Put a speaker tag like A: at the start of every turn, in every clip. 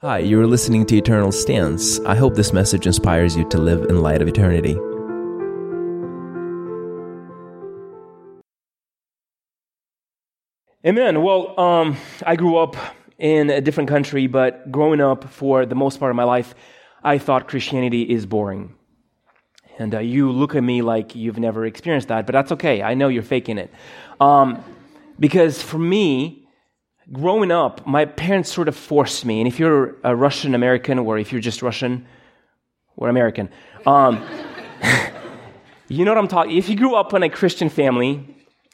A: Hi, you're listening to Eternal Stance. I hope this message inspires you to live in light of eternity.
B: Amen. Well, um, I grew up in a different country, but growing up for the most part of my life, I thought Christianity is boring. And uh, you look at me like you've never experienced that, but that's okay. I know you're faking it. Um, because for me, growing up, my parents sort of forced me. And if you're a Russian American, or if you're just Russian or American, um, you know what I'm talking. If you grew up in a Christian family,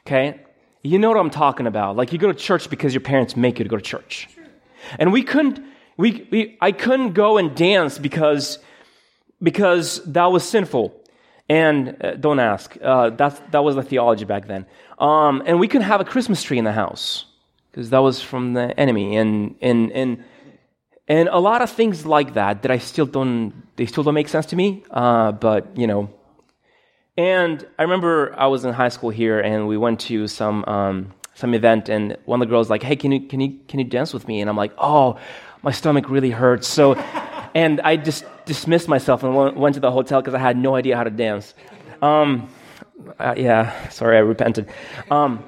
B: okay, you know what I'm talking about. Like you go to church because your parents make you to go to church, sure. and we couldn't. We, we I couldn't go and dance because because that was sinful. And uh, don't ask. Uh, that's, that was the theology back then. Um, and we couldn't have a Christmas tree in the house because that was from the enemy and and and and a lot of things like that that I still don't they still don't make sense to me. Uh, but you know, and I remember I was in high school here and we went to some um, some event and one of the girls like, hey, can you can you can you dance with me? And I'm like, oh, my stomach really hurts. So, and I just dismissed myself and went to the hotel because I had no idea how to dance. Um, uh, yeah, sorry, I repented. Um,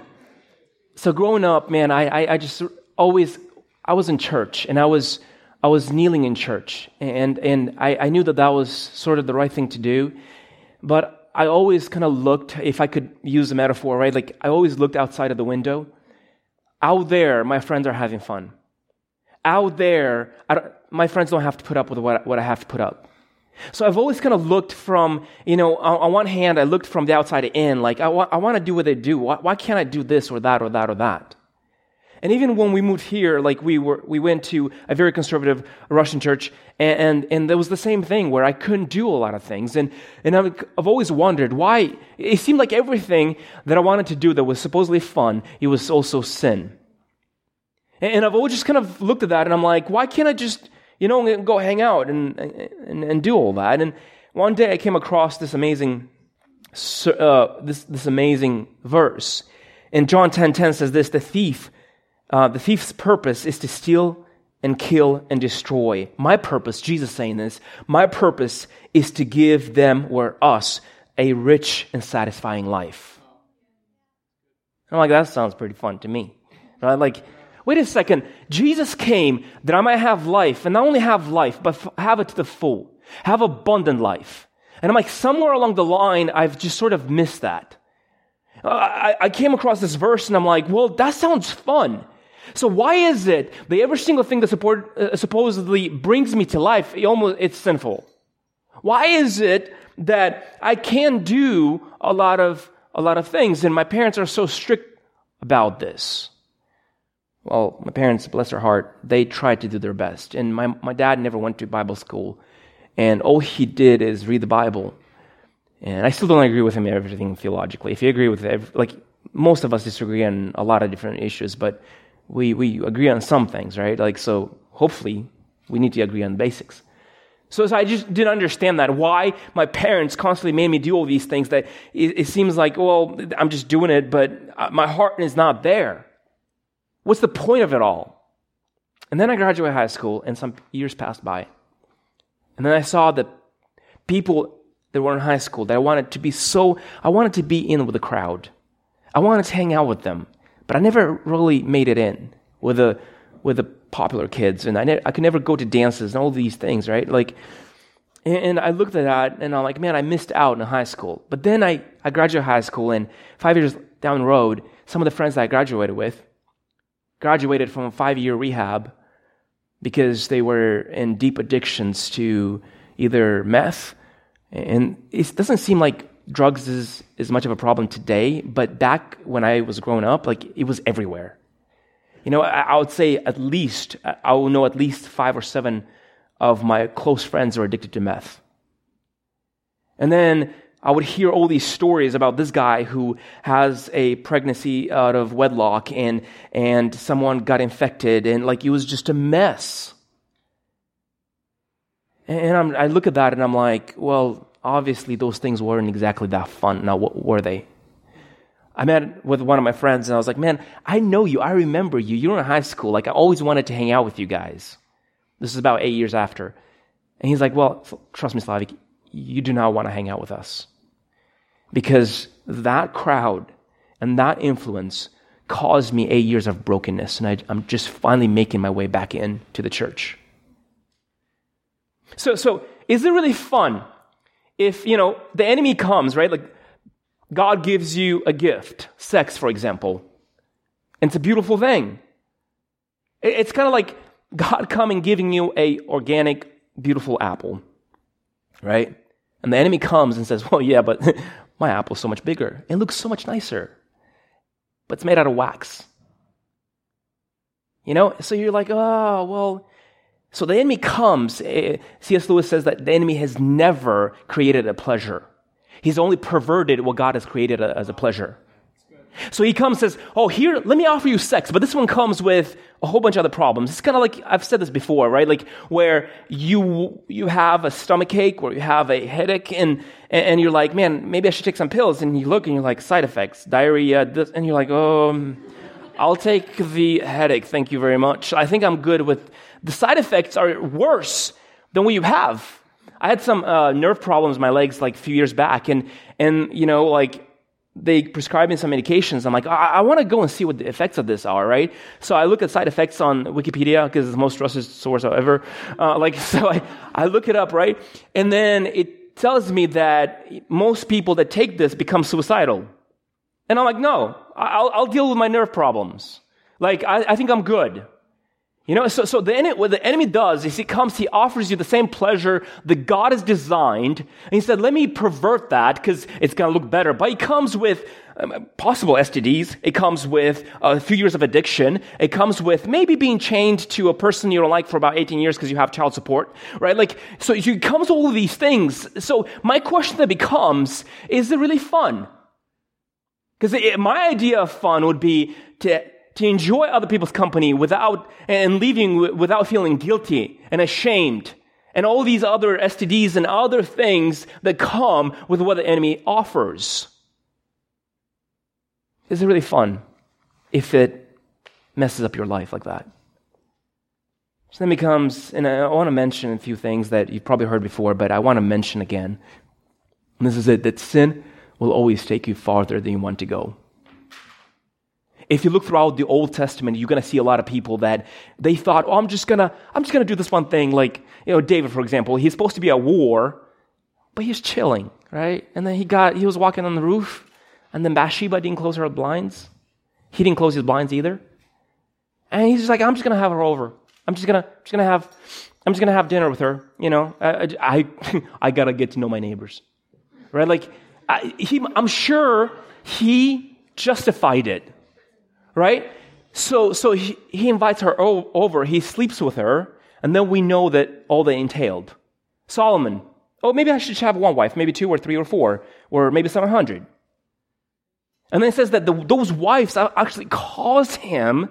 B: so growing up, man, I, I, I, just always I was in church and I was I was kneeling in church and and I, I knew that that was sort of the right thing to do, but I always kind of looked if I could use a metaphor, right? Like I always looked outside of the window. Out there, my friends are having fun. Out there, my friends don't have to put up with what what I have to put up. So I've always kind of looked from, you know, on, one hand, I looked from the outside in, like, I, wa- I want to do what they do. Why, why can't I do this or that or that or that? And even when we moved here, like we were, we went to a very conservative Russian church, and, and, and there was the same thing where I couldn't do a lot of things. And, and I've, I've always wondered why it seemed like everything that I wanted to do that was supposedly fun, it was also sin. And, and I've always just kind of looked at that, and I'm like, why can't I just you know, go hang out and, and, and do all that. And one day I came across this amazing, uh, this, this amazing verse. And John 10.10 10 says this, the thief, uh, the thief's purpose is to steal and kill and destroy. My purpose, Jesus saying this, my purpose is to give them or us a rich and satisfying life. I'm like, that sounds pretty fun to me. Right? Like, wait a second, Jesus came that I might have life, and not only have life, but have it to the full, have abundant life. And I'm like, somewhere along the line, I've just sort of missed that. I, I came across this verse and I'm like, well, that sounds fun. So why is it that every single thing that support, uh, supposedly brings me to life, it almost, it's sinful? Why is it that I can do a lot of, a lot of things and my parents are so strict about this? well, oh, my parents, bless their heart, they tried to do their best. And my, my dad never went to Bible school. And all he did is read the Bible. And I still don't agree with him everything theologically. If you agree with every, like most of us disagree on a lot of different issues, but we, we agree on some things, right? Like, so hopefully we need to agree on basics. So, so I just didn't understand that. Why my parents constantly made me do all these things that it, it seems like, well, I'm just doing it, but uh, my heart is not there. What's the point of it all? And then I graduated high school, and some years passed by. And then I saw that people that were in high school that I wanted to be so, I wanted to be in with the crowd. I wanted to hang out with them, but I never really made it in with the, with the popular kids. And I, ne- I could never go to dances and all these things, right? Like, and, I looked at that and I'm like, man, I missed out in high school. But then I, I graduated high school and five years down the road, some of the friends that I graduated with, graduated from a five year rehab because they were in deep addictions to either meth, and it doesn't seem like drugs is as much of a problem today, but back when I was growing up, like it was everywhere. You know, I, I would say at least, I will know at least five or seven of my close friends are addicted to meth. And then I would hear all these stories about this guy who has a pregnancy out of wedlock and, and someone got infected and like it was just a mess. And I'm, i look at that and I'm like, well, obviously those things weren't exactly that fun. Now, what were they? I met with one of my friends and I was like, man, I know you. I remember you. You were in high school. Like, I always wanted to hang out with you guys. This is about eight years after. And he's like, well, trust me, Slavik, you do not want to hang out with us. Because that crowd and that influence caused me eight years of brokenness, and I, am just finally making my way back in to the church. So, so is it really fun if you know the enemy comes, right? Like God gives you a gift, sex, for example, and it's a beautiful thing. It's kind of like God coming giving you a organic, beautiful apple, right? And the enemy comes and says, Well, yeah, but my apple's so much bigger. It looks so much nicer. But it's made out of wax. You know? So you're like, Oh, well. So the enemy comes. Eh, eh, C.S. Lewis says that the enemy has never created a pleasure, he's only perverted what God has created as a pleasure. So he comes says, Oh, here, let me offer you sex. But this one comes with a whole bunch of other problems. It's kind of like I've said this before, right? Like where you you have a stomach ache or you have a headache and and you're like, man, maybe I should take some pills. And you look and you're like, side effects, diarrhea, this, and you're like, "Oh, I'll take the headache, thank you very much. I think I'm good with the side effects are worse than what you have. I had some uh, nerve problems in my legs like a few years back, and and you know like they prescribe me some medications. I'm like, I, I want to go and see what the effects of this are, right? So I look at side effects on Wikipedia because it's the most trusted source ever. Uh, like, so I, I look it up, right? And then it tells me that most people that take this become suicidal. And I'm like, no, I'll, I'll deal with my nerve problems. Like, I, I think I'm good. You know, so, so the, what the enemy does is he comes, he offers you the same pleasure that God has designed. And he said, let me pervert that because it's going to look better. But it comes with um, possible STDs. It comes with a few years of addiction. It comes with maybe being chained to a person you don't like for about 18 years because you have child support, right? Like, so it comes with all of these things. So my question that becomes, is it really fun? Because my idea of fun would be to to enjoy other people's company without, and leaving without feeling guilty and ashamed and all these other STDs and other things that come with what the enemy offers. Is it really fun if it messes up your life like that? So then becomes, and I want to mention a few things that you've probably heard before, but I want to mention again. And this is it that sin will always take you farther than you want to go. If you look throughout the Old Testament, you're going to see a lot of people that they thought, "Oh, I'm just going to I'm just going to do this one thing." Like, you know, David, for example, he's supposed to be at war, but he's chilling, right? And then he got he was walking on the roof, and then Bathsheba didn't close her blinds. He didn't close his blinds either. And he's just like, "I'm just going to have her over. I'm just going to just going to have I'm just going to have dinner with her, you know. I I, I, got to get to know my neighbors." Right? Like I, he, I'm sure he justified it right? So, so he, he invites her o- over, he sleeps with her, and then we know that all that entailed. Solomon, oh, maybe I should have one wife, maybe two or three or four, or maybe 700. And then it says that the, those wives actually caused him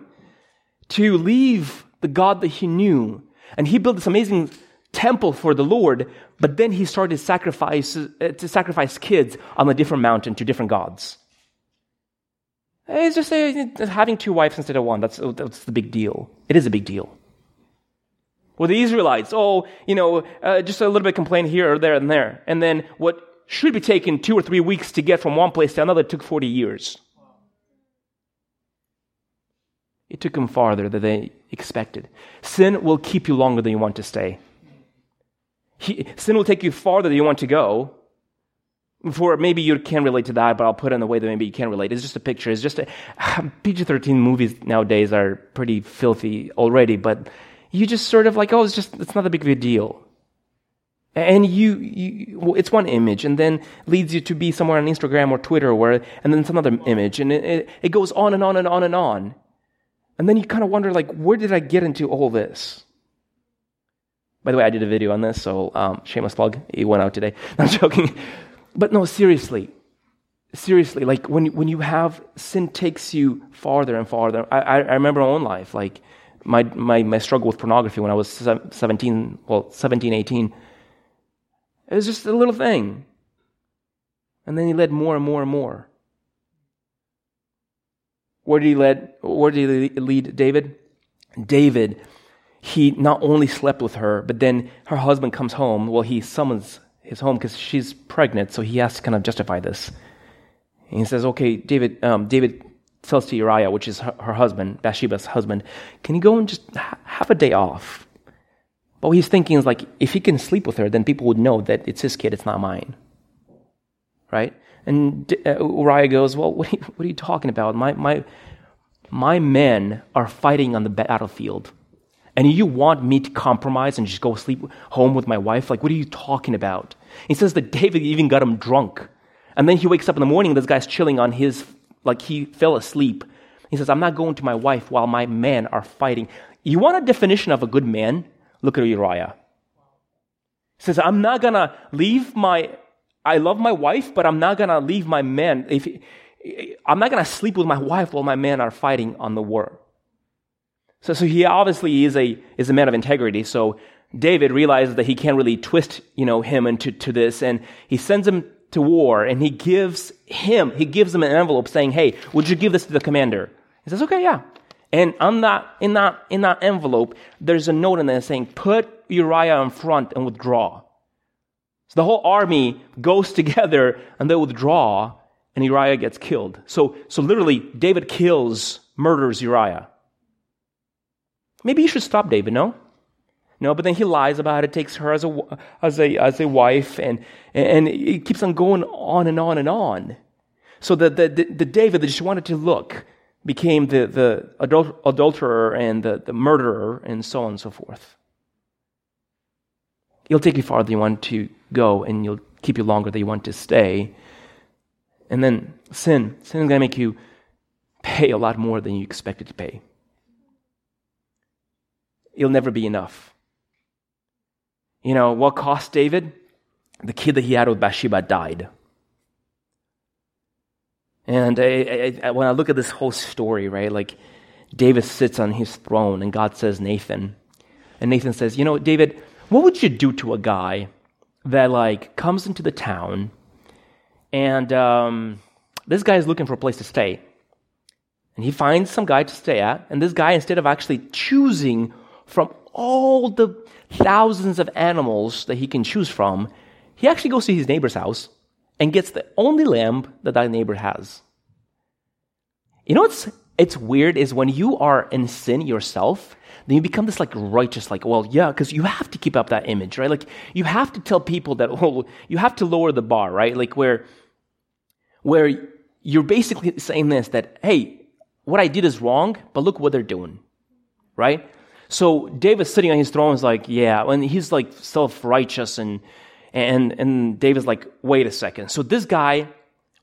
B: to leave the God that he knew. And he built this amazing temple for the Lord, but then he started sacrifice, uh, to sacrifice kids on a different mountain to different gods. It's just a, having two wives instead of one. That's, oh, that's the big deal. It is a big deal. Well, the Israelites, oh, you know, uh, just a little bit of here or there and there. And then what should be taking two or three weeks to get from one place to another took 40 years. It took them farther than they expected. Sin will keep you longer than you want to stay. He, sin will take you farther than you want to go, for maybe you can relate to that, but I'll put it in a way that maybe you can relate. It's just a picture. It's just a PG 13 movies nowadays are pretty filthy already, but you just sort of like, oh, it's just, it's not a big of a deal. And you, you well, it's one image, and then leads you to be somewhere on Instagram or Twitter, or where, and then it's another image, and it, it, it goes on and on and on and on. And then you kind of wonder, like, where did I get into all this? By the way, I did a video on this, so um, shameless plug, it went out today. I'm joking. But no, seriously, seriously, like when, when you have sin takes you farther and farther. I, I, I remember my own life, like my, my, my struggle with pornography when I was 17, well, 17, 18. It was just a little thing. And then he led more and more and more. Where did he lead? Where did he lead David? David, he not only slept with her, but then her husband comes home. Well, he summons his home because she's pregnant, so he has to kind of justify this. And he says, "Okay, David. Um, David tells to Uriah, which is her, her, husband, Bathsheba's husband, can you go and just ha- have a day off?" But what he's thinking is like, if he can sleep with her, then people would know that it's his kid, it's not mine, right? And uh, Uriah goes, "Well, what are you, what are you talking about? My my my men are fighting on the battlefield." And you want me to compromise and just go sleep home with my wife? Like, what are you talking about? He says that David even got him drunk. And then he wakes up in the morning, this guy's chilling on his, like he fell asleep. He says, I'm not going to my wife while my men are fighting. You want a definition of a good man? Look at Uriah. He says, I'm not going to leave my, I love my wife, but I'm not going to leave my men. If, I'm not going to sleep with my wife while my men are fighting on the war. So, so he obviously is a, is a man of integrity. So David realizes that he can't really twist, you know, him into to this. And he sends him to war and he gives him, he gives him an envelope saying, Hey, would you give this to the commander? He says, Okay, yeah. And on that, in that, in that envelope, there's a note in there saying, put Uriah in front and withdraw. So the whole army goes together and they withdraw and Uriah gets killed. So, so literally, David kills, murders Uriah. Maybe you should stop David, no? No, but then he lies about it, takes her as a, as a, as a wife, and, and it keeps on going on and on and on. So the, the, the David that just wanted to look became the, the adulterer and the, the murderer, and so on and so forth. It'll take you farther than you want to go, and you'll keep you longer than you want to stay. And then sin. Sin is going to make you pay a lot more than you expected to pay it'll never be enough. You know, what cost David? The kid that he had with Bathsheba died. And I, I, when I look at this whole story, right, like David sits on his throne and God says, Nathan. And Nathan says, You know, David, what would you do to a guy that, like, comes into the town and um, this guy is looking for a place to stay? And he finds some guy to stay at. And this guy, instead of actually choosing from all the thousands of animals that he can choose from, he actually goes to his neighbor's house and gets the only lamb that that neighbor has. You know what's it's weird is when you are in sin yourself, then you become this like righteous, like, well, yeah, because you have to keep up that image, right? Like you have to tell people that, well, you have to lower the bar, right? Like where where you're basically saying this that, hey, what I did is wrong, but look what they're doing. Right? So David's sitting on his throne is like, yeah, and he's like self-righteous and and and David's like, wait a second. So this guy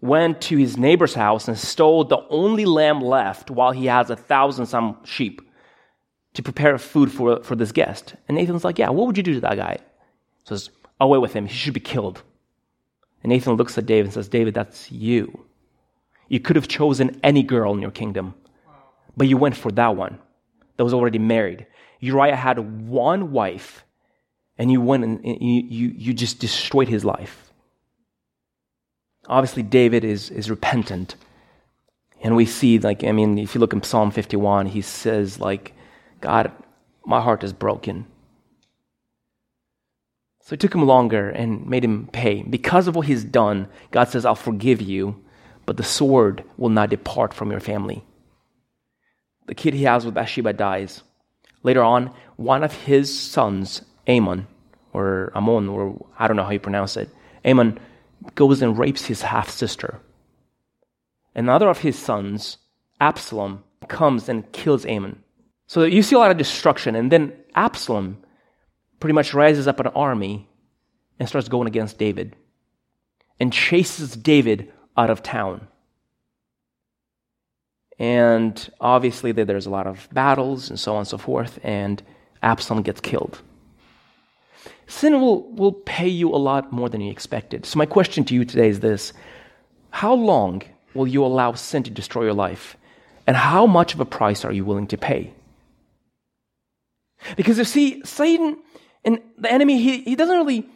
B: went to his neighbor's house and stole the only lamb left while he has a thousand some sheep to prepare food for, for this guest. And Nathan's like, yeah, what would you do to that guy? Says, away with him. He should be killed. And Nathan looks at David and says, David, that's you. You could have chosen any girl in your kingdom, but you went for that one that was already married. Uriah had one wife, and you went and you, you, you just destroyed his life. Obviously, David is, is repentant. And we see, like, I mean, if you look in Psalm 51, he says, like, God, my heart is broken. So it took him longer and made him pay. Because of what he's done, God says, I'll forgive you, but the sword will not depart from your family. The kid he has with Bathsheba dies later on, one of his sons, Amon, or Amon, or I don't know how you pronounce it, Amon goes and rapes his half sister. Another of his sons, Absalom, comes and kills Amon. So you see a lot of destruction, and then Absalom pretty much rises up an army and starts going against David and chases David out of town. And obviously, there's a lot of battles and so on and so forth, and Absalom gets killed. Sin will, will pay you a lot more than you expected. So, my question to you today is this How long will you allow sin to destroy your life? And how much of a price are you willing to pay? Because you see, Satan and the enemy, he, he doesn't really,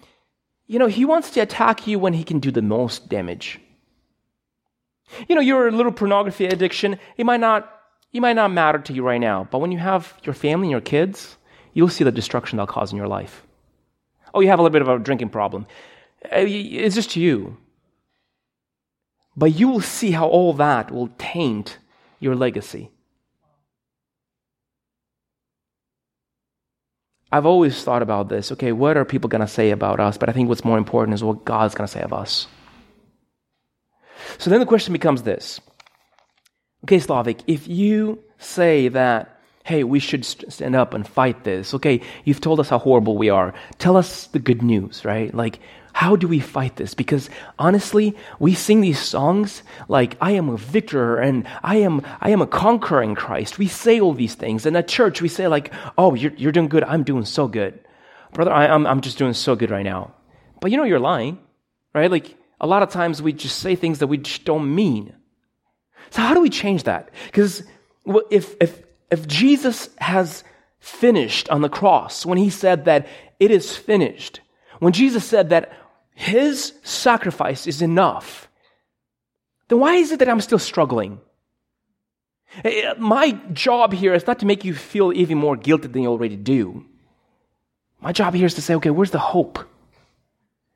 B: you know, he wants to attack you when he can do the most damage. You know, your little pornography addiction, it might not it might not matter to you right now, but when you have your family and your kids, you'll see the destruction they'll cause in your life. Oh, you have a little bit of a drinking problem. Uh, it's just you. But you will see how all that will taint your legacy. I've always thought about this. Okay, what are people going to say about us? But I think what's more important is what God's going to say of us. So then the question becomes this Okay, Slavic, if you say that, hey, we should stand up and fight this, okay, you've told us how horrible we are. Tell us the good news, right? Like, how do we fight this? Because honestly, we sing these songs like I am a victor and I am I am a conquering Christ. We say all these things. And at church we say like, oh, you're, you're doing good, I'm doing so good. Brother, I, I'm, I'm just doing so good right now. But you know you're lying, right? Like a lot of times we just say things that we just don't mean. So, how do we change that? Because if, if, if Jesus has finished on the cross, when he said that it is finished, when Jesus said that his sacrifice is enough, then why is it that I'm still struggling? Eh, eh, my job here is not to make you feel even more guilty than you already do. My job here is to say, okay, where's the hope?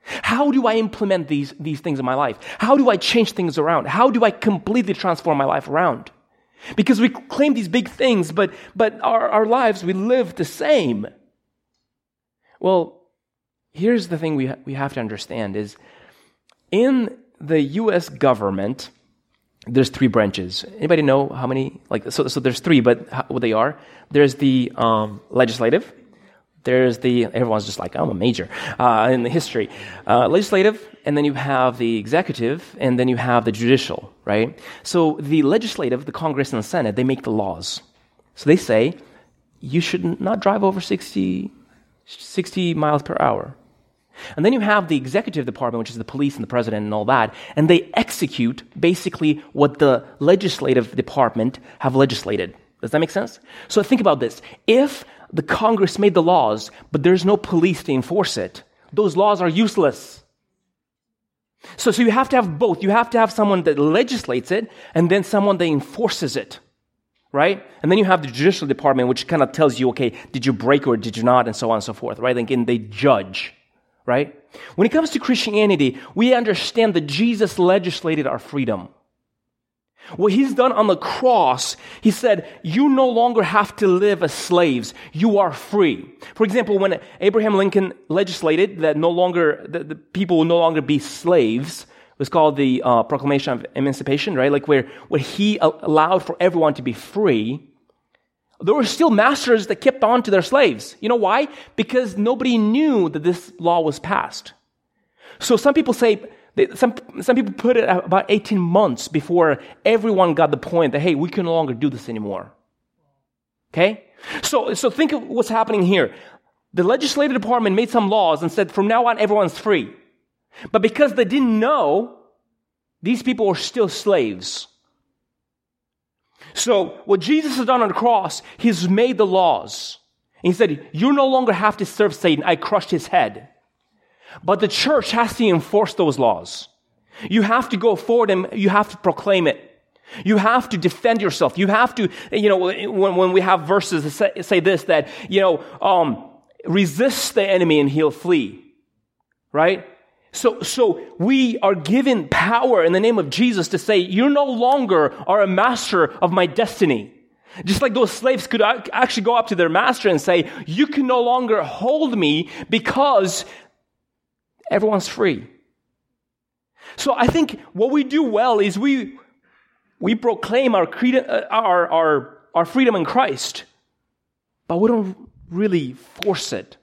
B: How do I implement these, these things in my life? How do I change things around? How do I completely transform my life around? Because we claim these big things, but, but our, our lives, we live the same. Well, here's the thing we, ha- we have to understand is in the US government, there's three branches. Anybody know how many? Like, so, so there's three, but how, what they are? There's the um, legislative, there's the, everyone's just like, I'm a major uh, in the history. Uh, legislative, and then you have the executive, and then you have the judicial, right? So the legislative, the Congress and the Senate, they make the laws. So they say, you should not drive over 60, 60 miles per hour. And then you have the executive department, which is the police and the president and all that, and they execute basically what the legislative department have legislated. Does that make sense? So think about this. If the Congress made the laws, but there's no police to enforce it. Those laws are useless. So, so you have to have both. You have to have someone that legislates it and then someone that enforces it, right? And then you have the judicial department, which kind of tells you, okay, did you break or did you not, and so on and so forth, right? And again, they judge, right? When it comes to Christianity, we understand that Jesus legislated our freedom. What he's done on the cross, he said, You no longer have to live as slaves. You are free. For example, when Abraham Lincoln legislated that no longer, the, the people will no longer be slaves, it was called the uh, Proclamation of Emancipation, right? Like where, where he allowed for everyone to be free. There were still masters that kept on to their slaves. You know why? Because nobody knew that this law was passed. So some people say, some, some people put it about 18 months before everyone got the point that, hey, we can no longer do this anymore. Okay? So, so think of what's happening here. The legislative department made some laws and said, from now on, everyone's free. But because they didn't know, these people were still slaves. So, what Jesus has done on the cross, he's made the laws. he said, You no longer have to serve Satan. I crushed his head. But the church has to enforce those laws. You have to go forward and you have to proclaim it. You have to defend yourself. You have to, you know, when, when we have verses that say, say this, that, you know, um, resist the enemy and he'll flee. Right? So, so we are given power in the name of Jesus to say, you no longer are a master of my destiny. Just like those slaves could actually go up to their master and say, you can no longer hold me because Everyone's free. So I think what we do well is we, we proclaim our, cred- uh, our, our, our freedom in Christ, but we don't really force it.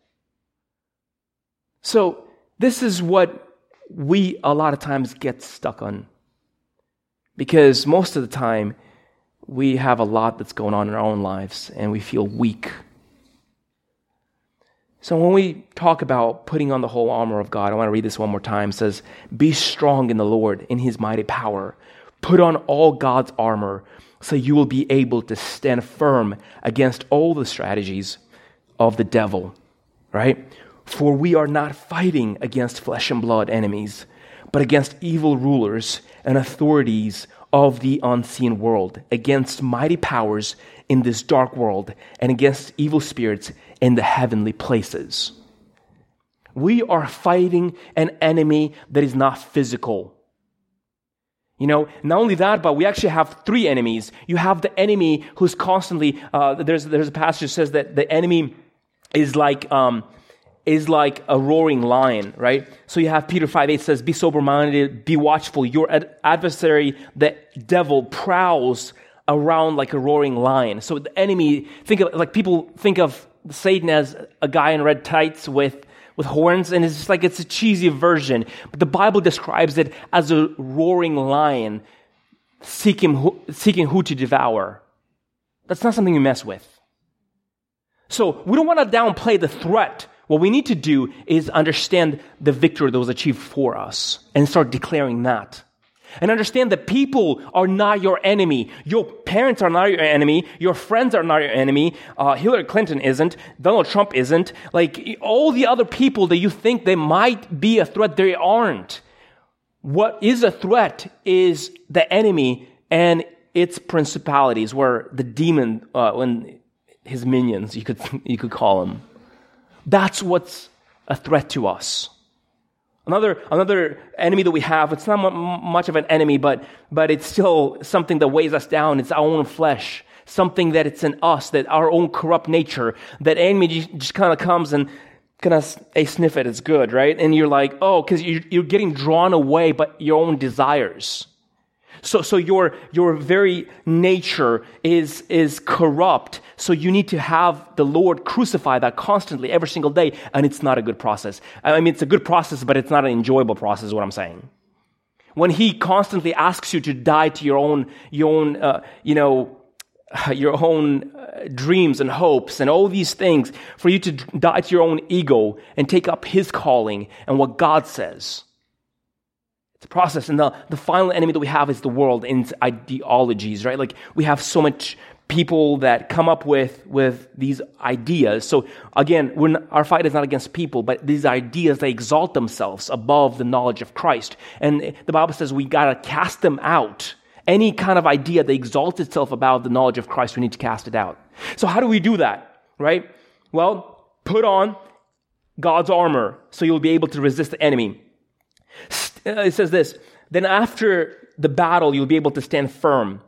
B: So this is what we a lot of times get stuck on. Because most of the time, we have a lot that's going on in our own lives and we feel weak so when we talk about putting on the whole armor of God, I want to read this one more time. It says, "Be strong in the Lord, in his mighty power. Put on all God's armor, so you will be able to stand firm against all the strategies of the devil." Right? For we are not fighting against flesh and blood enemies, but against evil rulers and authorities of the unseen world, against mighty powers in this dark world, and against evil spirits in the heavenly places. We are fighting an enemy that is not physical. You know, not only that, but we actually have three enemies. You have the enemy who's constantly, uh, there's, there's a passage that says that the enemy is like, um, is like a roaring lion, right? So you have Peter 5 8 says, Be sober minded, be watchful. Your ad- adversary, the devil, prowls around like a roaring lion. So the enemy, think of, like people think of Satan as a guy in red tights with with horns, and it's just like it's a cheesy version. But the Bible describes it as a roaring lion seeking who, seeking who to devour. That's not something you mess with. So we don't want to downplay the threat. What we need to do is understand the victory that was achieved for us and start declaring that. And understand that people are not your enemy. Your parents are not your enemy. Your friends are not your enemy. Uh, Hillary Clinton isn't. Donald Trump isn't. Like all the other people that you think they might be a threat, they aren't. What is a threat is the enemy and its principalities, where the demon, uh, when his minions, you could, you could call them. That's what's a threat to us. Another, another enemy that we have, it's not much of an enemy, but, but it's still something that weighs us down. It's our own flesh. Something that it's in us, that our own corrupt nature, that enemy just kind of comes and kind of a sniff at it. it's good, right? And you're like, oh, because you're, you're getting drawn away by your own desires. So, so your, your very nature is, is corrupt. So you need to have the Lord crucify that constantly every single day. And it's not a good process. I mean, it's a good process, but it's not an enjoyable process, what I'm saying. When He constantly asks you to die to your own, your own, uh, you know, your own uh, dreams and hopes and all these things, for you to die to your own ego and take up His calling and what God says it's a process. And the, the final enemy that we have is the world and its ideologies, right? Like we have so much people that come up with, with these ideas. So again, not, our fight is not against people, but these ideas, they exalt themselves above the knowledge of Christ. And the Bible says we gotta cast them out. Any kind of idea that exalts itself above the knowledge of Christ, we need to cast it out. So how do we do that, right? Well, put on God's armor so you'll be able to resist the enemy. Uh, it says this Then after the battle, you'll be able to stand firm.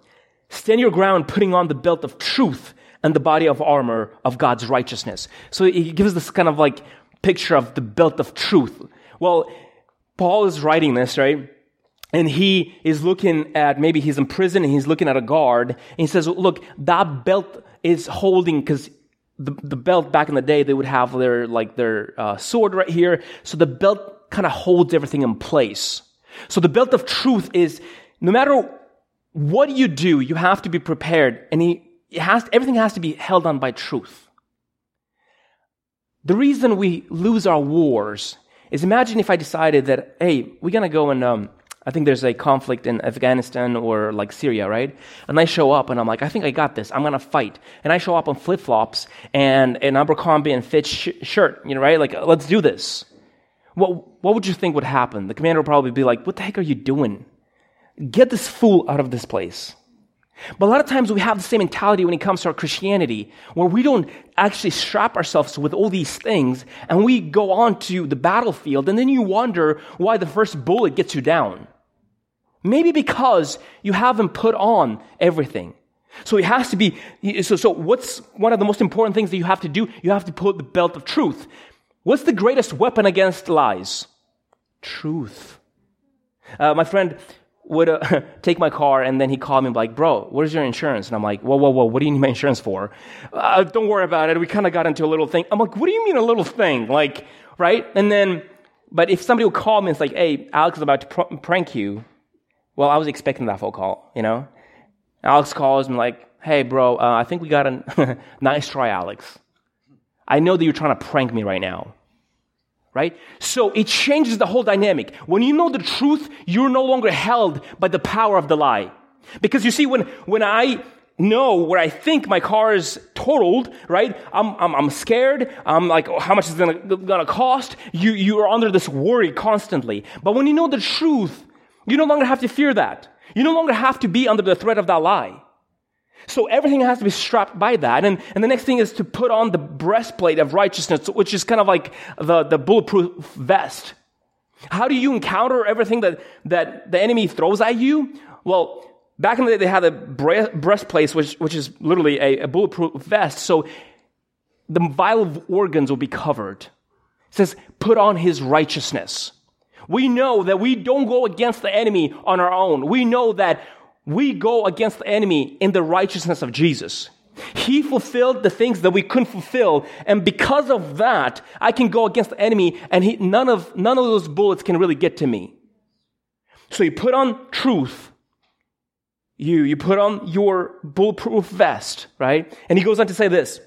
B: Stand your ground, putting on the belt of truth and the body of armor of God's righteousness. So he gives this kind of like picture of the belt of truth. Well, Paul is writing this, right? And he is looking at maybe he's in prison and he's looking at a guard and he says, Look, that belt is holding because the, the belt back in the day they would have their like their uh, sword right here. So the belt kind of holds everything in place. So the belt of truth is no matter what you do, you have to be prepared and he, it has, everything has to be held on by truth. The reason we lose our wars is imagine if I decided that, hey, we're going to go and, um, I think there's a conflict in Afghanistan or like Syria, right? And I show up and I'm like, I think I got this. I'm going to fight. And I show up on flip flops and an Abercrombie and Fitch sh- shirt, you know, right? Like, let's do this what, what would you think would happen? The commander would probably be like, What the heck are you doing? Get this fool out of this place. But a lot of times we have the same mentality when it comes to our Christianity, where we don't actually strap ourselves with all these things and we go on to the battlefield and then you wonder why the first bullet gets you down. Maybe because you haven't put on everything. So it has to be, so, so what's one of the most important things that you have to do? You have to put the belt of truth. What's the greatest weapon against lies? Truth. Uh, my friend would uh, take my car and then he called me like, bro, where's your insurance? And I'm like, whoa, whoa, whoa, what do you need my insurance for? Uh, don't worry about it. We kind of got into a little thing. I'm like, what do you mean a little thing? Like, right? And then, but if somebody would call me and it's like, hey, Alex is about to pr- prank you. Well, I was expecting that phone call, you know? Alex calls me like, hey, bro, uh, I think we got a nice try, Alex. I know that you're trying to prank me right now right? So it changes the whole dynamic. When you know the truth, you're no longer held by the power of the lie. Because you see, when, when I know where I think my car is totaled, right? I'm, I'm, I'm scared. I'm like, oh, how much is it gonna, gonna cost? You, you are under this worry constantly. But when you know the truth, you no longer have to fear that. You no longer have to be under the threat of that lie. So everything has to be strapped by that. And, and the next thing is to put on the breastplate of righteousness, which is kind of like the, the bulletproof vest. How do you encounter everything that, that the enemy throws at you? Well, back in the day, they had a breastplate, which, which is literally a, a bulletproof vest. So the vital organs will be covered. It says, put on his righteousness. We know that we don't go against the enemy on our own. We know that we go against the enemy in the righteousness of Jesus. He fulfilled the things that we couldn't fulfill, and because of that, I can go against the enemy, and he, none, of, none of those bullets can really get to me. So you put on truth, you, you put on your bulletproof vest, right? And he goes on to say this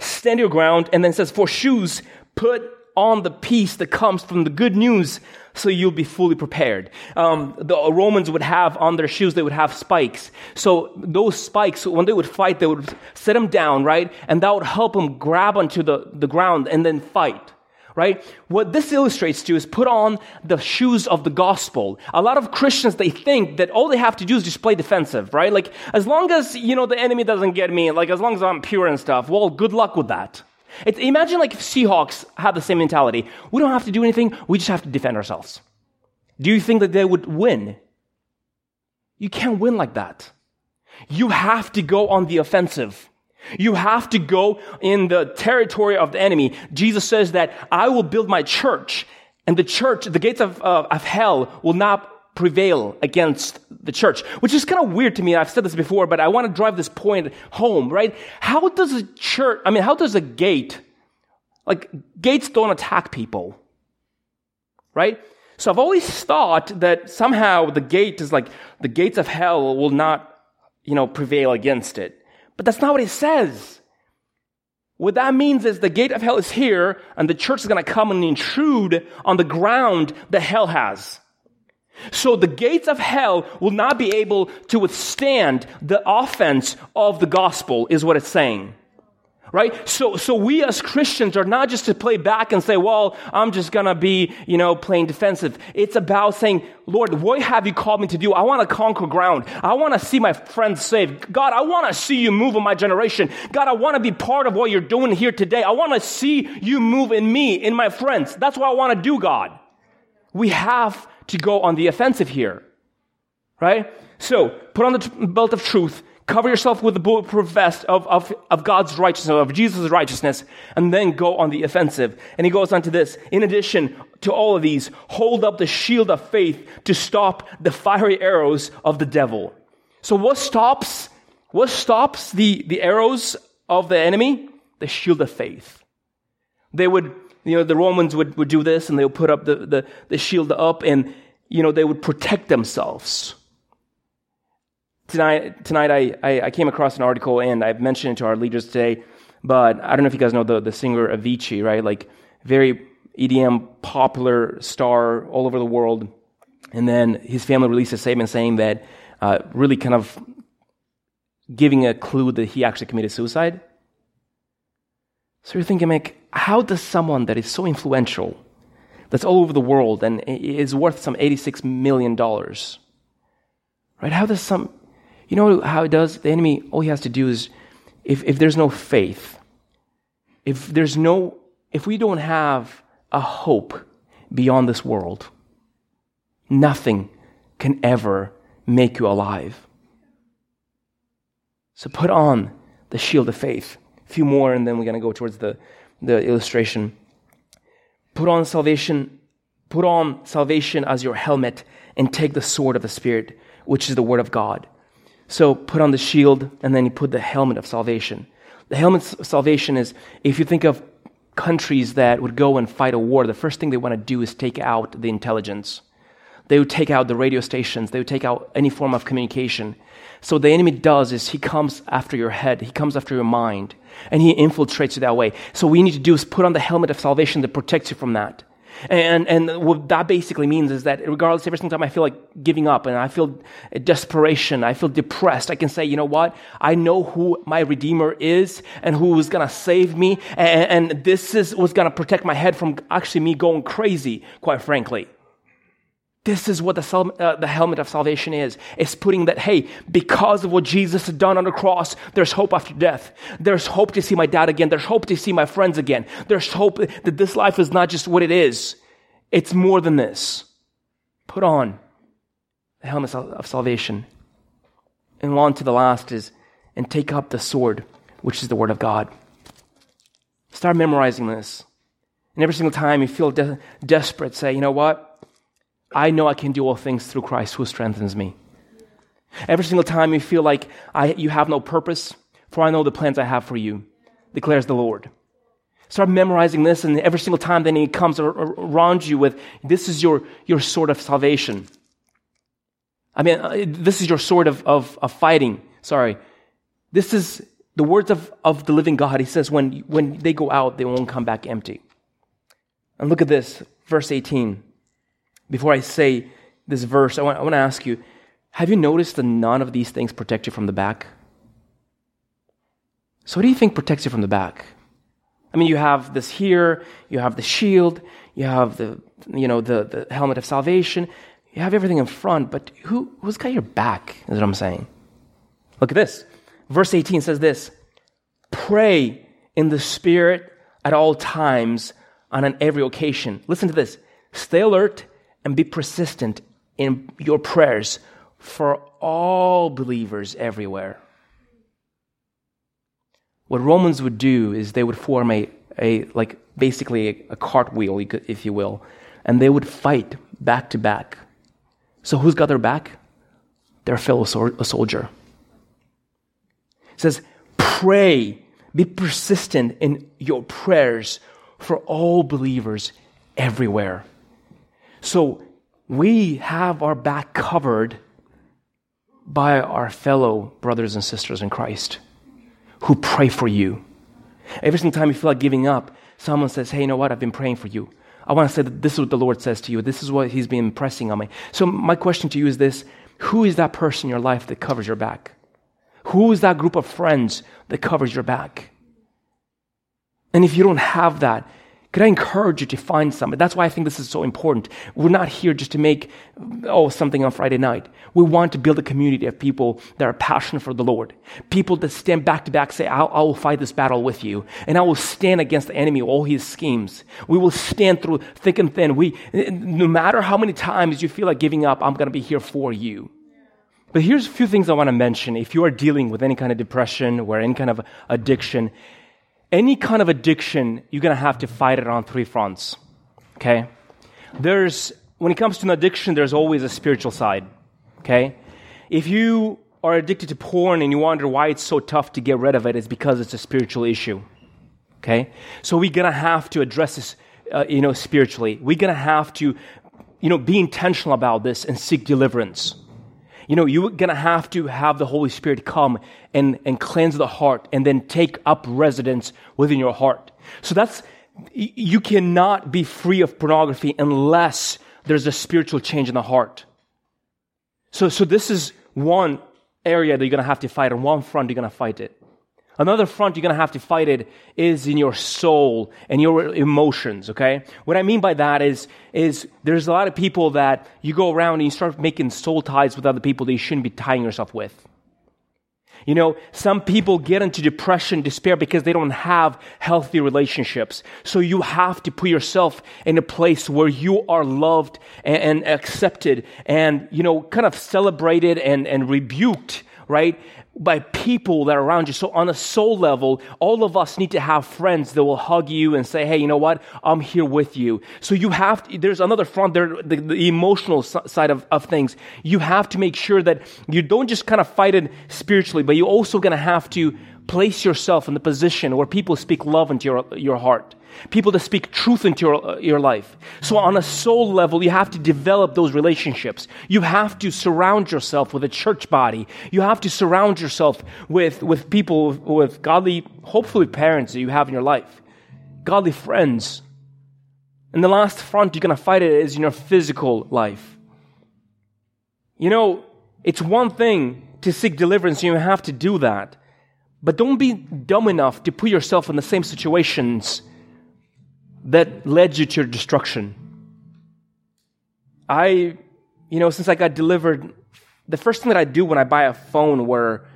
B: stand your ground, and then says, For shoes, put on the peace that comes from the good news so you'll be fully prepared. Um, the Romans would have on their shoes, they would have spikes. So those spikes, when they would fight, they would set them down, right? And that would help them grab onto the, the ground and then fight right? What this illustrates to is put on the shoes of the gospel. A lot of Christians, they think that all they have to do is just play defensive, right? Like, as long as, you know, the enemy doesn't get me, like, as long as I'm pure and stuff, well, good luck with that imagine like if Seahawks have the same mentality. We don't have to do anything, we just have to defend ourselves. Do you think that they would win? You can't win like that. You have to go on the offensive. You have to go in the territory of the enemy. Jesus says that I will build my church and the church, the gates of, uh, of hell will not prevail against the church, which is kind of weird to me. I've said this before, but I want to drive this point home, right? How does a church, I mean, how does a gate, like gates don't attack people, right? So I've always thought that somehow the gate is like the gates of hell will not, you know, prevail against it. But that's not what it says. What that means is the gate of hell is here and the church is going to come and intrude on the ground that hell has. So the gates of hell will not be able to withstand the offense of the gospel, is what it's saying. Right? So, so we as Christians are not just to play back and say, well, I'm just gonna be, you know, playing defensive. It's about saying, Lord, what have you called me to do? I wanna conquer ground. I wanna see my friends saved. God, I wanna see you move in my generation. God, I wanna be part of what you're doing here today. I wanna see you move in me, in my friends. That's what I wanna do, God. We have to go on the offensive here, right? So put on the t- belt of truth, cover yourself with the bulletproof vest of, of, of God's righteousness, of Jesus' righteousness, and then go on the offensive. And he goes on to this. In addition to all of these, hold up the shield of faith to stop the fiery arrows of the devil. So what stops, what stops the, the arrows of the enemy? The shield of faith. They would you know, the Romans would, would do this and they would put up the, the, the shield up and, you know, they would protect themselves. Tonight, tonight I, I, I came across an article and I've mentioned it to our leaders today, but I don't know if you guys know the, the singer Avicii, right? Like, very EDM popular star all over the world. And then his family released a statement saying that, uh, really kind of giving a clue that he actually committed suicide. So you're thinking, like, how does someone that is so influential, that's all over the world and is worth some $86 million, right? How does some, you know how it does? The enemy, all he has to do is, if, if there's no faith, if there's no, if we don't have a hope beyond this world, nothing can ever make you alive. So put on the shield of faith few more, and then we're going to go towards the, the illustration. Put on salvation, put on salvation as your helmet, and take the sword of the Spirit, which is the word of God. So put on the shield, and then you put the helmet of salvation. The helmet of salvation is, if you think of countries that would go and fight a war, the first thing they want to do is take out the intelligence. They would take out the radio stations, they would take out any form of communication so the enemy does is he comes after your head, he comes after your mind, and he infiltrates you that way. So what you need to do is put on the helmet of salvation that protects you from that. And, and what that basically means is that regardless, every single time I feel like giving up and I feel desperation, I feel depressed, I can say, you know what? I know who my Redeemer is and who is going to save me. And, and this is what's going to protect my head from actually me going crazy, quite frankly. This is what the, uh, the helmet of salvation is. It's putting that, hey, because of what Jesus has done on the cross, there's hope after death. There's hope to see my dad again. There's hope to see my friends again. There's hope that this life is not just what it is, it's more than this. Put on the helmet of salvation. And on to the last is, and take up the sword, which is the word of God. Start memorizing this. And every single time you feel de- desperate, say, you know what? I know I can do all things through Christ who strengthens me. Every single time you feel like I, you have no purpose, for I know the plans I have for you, declares the Lord. Start memorizing this, and every single time then He comes around you with, this is your, your sword of salvation. I mean, uh, this is your sword of, of, of fighting. Sorry. This is the words of, of the living God. He says, when, when they go out, they won't come back empty. And look at this, verse 18 before I say this verse, I want, I want to ask you have you noticed that none of these things protect you from the back? So, what do you think protects you from the back? I mean, you have this here, you have the shield, you have the, you know, the, the helmet of salvation, you have everything in front, but who, who's got your back, is what I'm saying. Look at this. Verse 18 says this Pray in the Spirit at all times and on every occasion. Listen to this. Stay alert and be persistent in your prayers for all believers everywhere. What Romans would do is they would form a, a like basically a cartwheel, if you will, and they would fight back to back. So who's got their back? Their fellow soldier. It says, pray, be persistent in your prayers for all believers everywhere. So we have our back covered by our fellow brothers and sisters in Christ who pray for you. Every single time you feel like giving up, someone says, Hey, you know what? I've been praying for you. I want to say that this is what the Lord says to you. This is what He's been impressing on me. So, my question to you is this Who is that person in your life that covers your back? Who is that group of friends that covers your back? And if you don't have that, could I encourage you to find some. That's why I think this is so important. We're not here just to make, oh, something on Friday night. We want to build a community of people that are passionate for the Lord. People that stand back to back, say, I, I will fight this battle with you. And I will stand against the enemy, all his schemes. We will stand through thick and thin. We, no matter how many times you feel like giving up, I'm going to be here for you. But here's a few things I want to mention. If you are dealing with any kind of depression or any kind of addiction, any kind of addiction, you're going to have to fight it on three fronts. Okay? There's, when it comes to an addiction, there's always a spiritual side. Okay? If you are addicted to porn and you wonder why it's so tough to get rid of it, it's because it's a spiritual issue. Okay? So we're going to have to address this, uh, you know, spiritually. We're going to have to, you know, be intentional about this and seek deliverance you know, you're going to have to have the Holy Spirit come and, and cleanse the heart and then take up residence within your heart. So that's, you cannot be free of pornography unless there's a spiritual change in the heart. So, so this is one area that you're going to have to fight. On one front, you're going to fight it. Another front you're going to have to fight it is in your soul and your emotions, okay? What I mean by that is, is there's a lot of people that you go around and you start making soul ties with other people that you shouldn't be tying yourself with. You know, some people get into depression, despair because they don't have healthy relationships. So you have to put yourself in a place where you are loved and, and accepted and, you know, kind of celebrated and, and rebuked, right? by people that are around you. So, on a soul level, all of us need to have friends that will hug you and say, Hey, you know what? I'm here with you. So, you have, to, there's another front there, the, the emotional side of, of things. You have to make sure that you don't just kind of fight it spiritually, but you're also going to have to place yourself in the position where people speak love into your, your heart, people that speak truth into your, your life. So, on a soul level, you have to develop those relationships. You have to surround yourself with a church body. You have to surround yourself with, with people, with godly, hopefully, parents that you have in your life, godly friends. And the last front you're going to fight it is in your physical life. You know, it's one thing to seek deliverance, you have to do that. But don't be dumb enough to put yourself in the same situations that led you to your destruction. I, you know, since I got delivered, the first thing that I do when I buy a phone or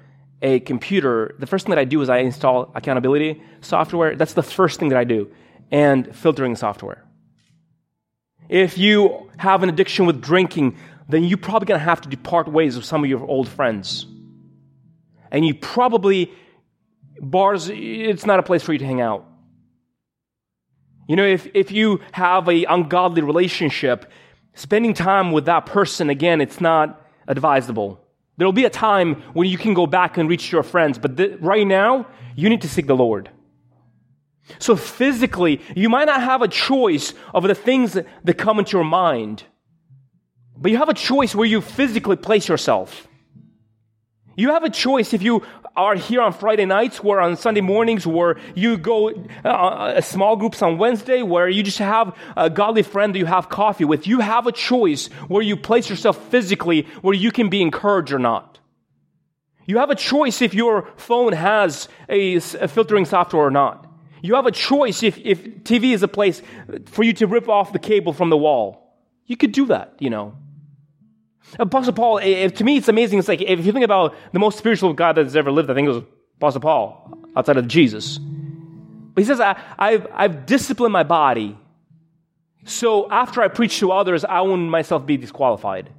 B: a computer, the first thing that I do is I install accountability software. That's the first thing that I do, and filtering software. If you have an addiction with drinking, then you're probably going to have to depart ways with some of your old friends. And you probably bars, it's not a place for you to hang out. You know, if, if you have a ungodly relationship, spending time with that person again, it's not advisable. There'll be a time when you can go back and reach your friends, but th- right now, you need to seek the Lord. So physically, you might not have a choice of the things that, that come into your mind, but you have a choice where you physically place yourself. You have a choice if you are here on Friday nights, where on Sunday mornings, where you go uh, uh, small groups on Wednesday, where you just have a godly friend that you have coffee with. You have a choice where you place yourself physically, where you can be encouraged or not. You have a choice if your phone has a, a filtering software or not. You have a choice if, if TV is a place for you to rip off the cable from the wall. You could do that, you know. Apostle Paul, it, to me, it's amazing. It's like if you think about the most spiritual God that's ever lived, I think it was Apostle Paul, outside of Jesus. But he says, I, I've, I've disciplined my body. So after I preach to others, I won't myself be disqualified.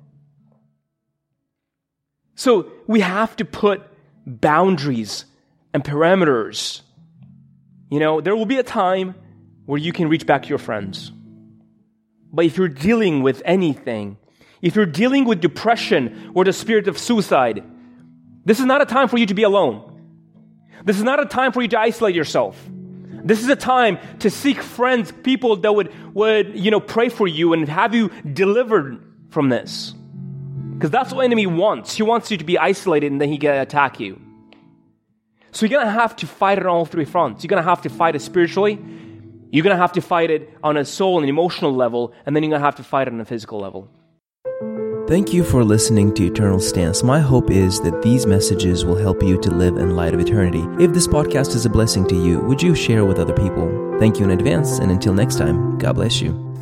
B: So we have to put boundaries and parameters. You know, there will be a time where you can reach back to your friends. But if you're dealing with anything, if you're dealing with depression or the spirit of suicide, this is not a time for you to be alone. This is not a time for you to isolate yourself. This is a time to seek friends, people that would, would you know, pray for you and have you delivered from this. Because that's what enemy wants. He wants you to be isolated and then he can attack you. So you're gonna have to fight it on all three fronts. You're gonna have to fight it spiritually, you're gonna have to fight it on a soul and emotional level, and then you're gonna have to fight it on a physical level. Thank you for listening to Eternal Stance. My hope is that these messages will help you to live in light of eternity. If this podcast is a blessing to you, would you share with other people? Thank you in advance, and until next time, God bless you.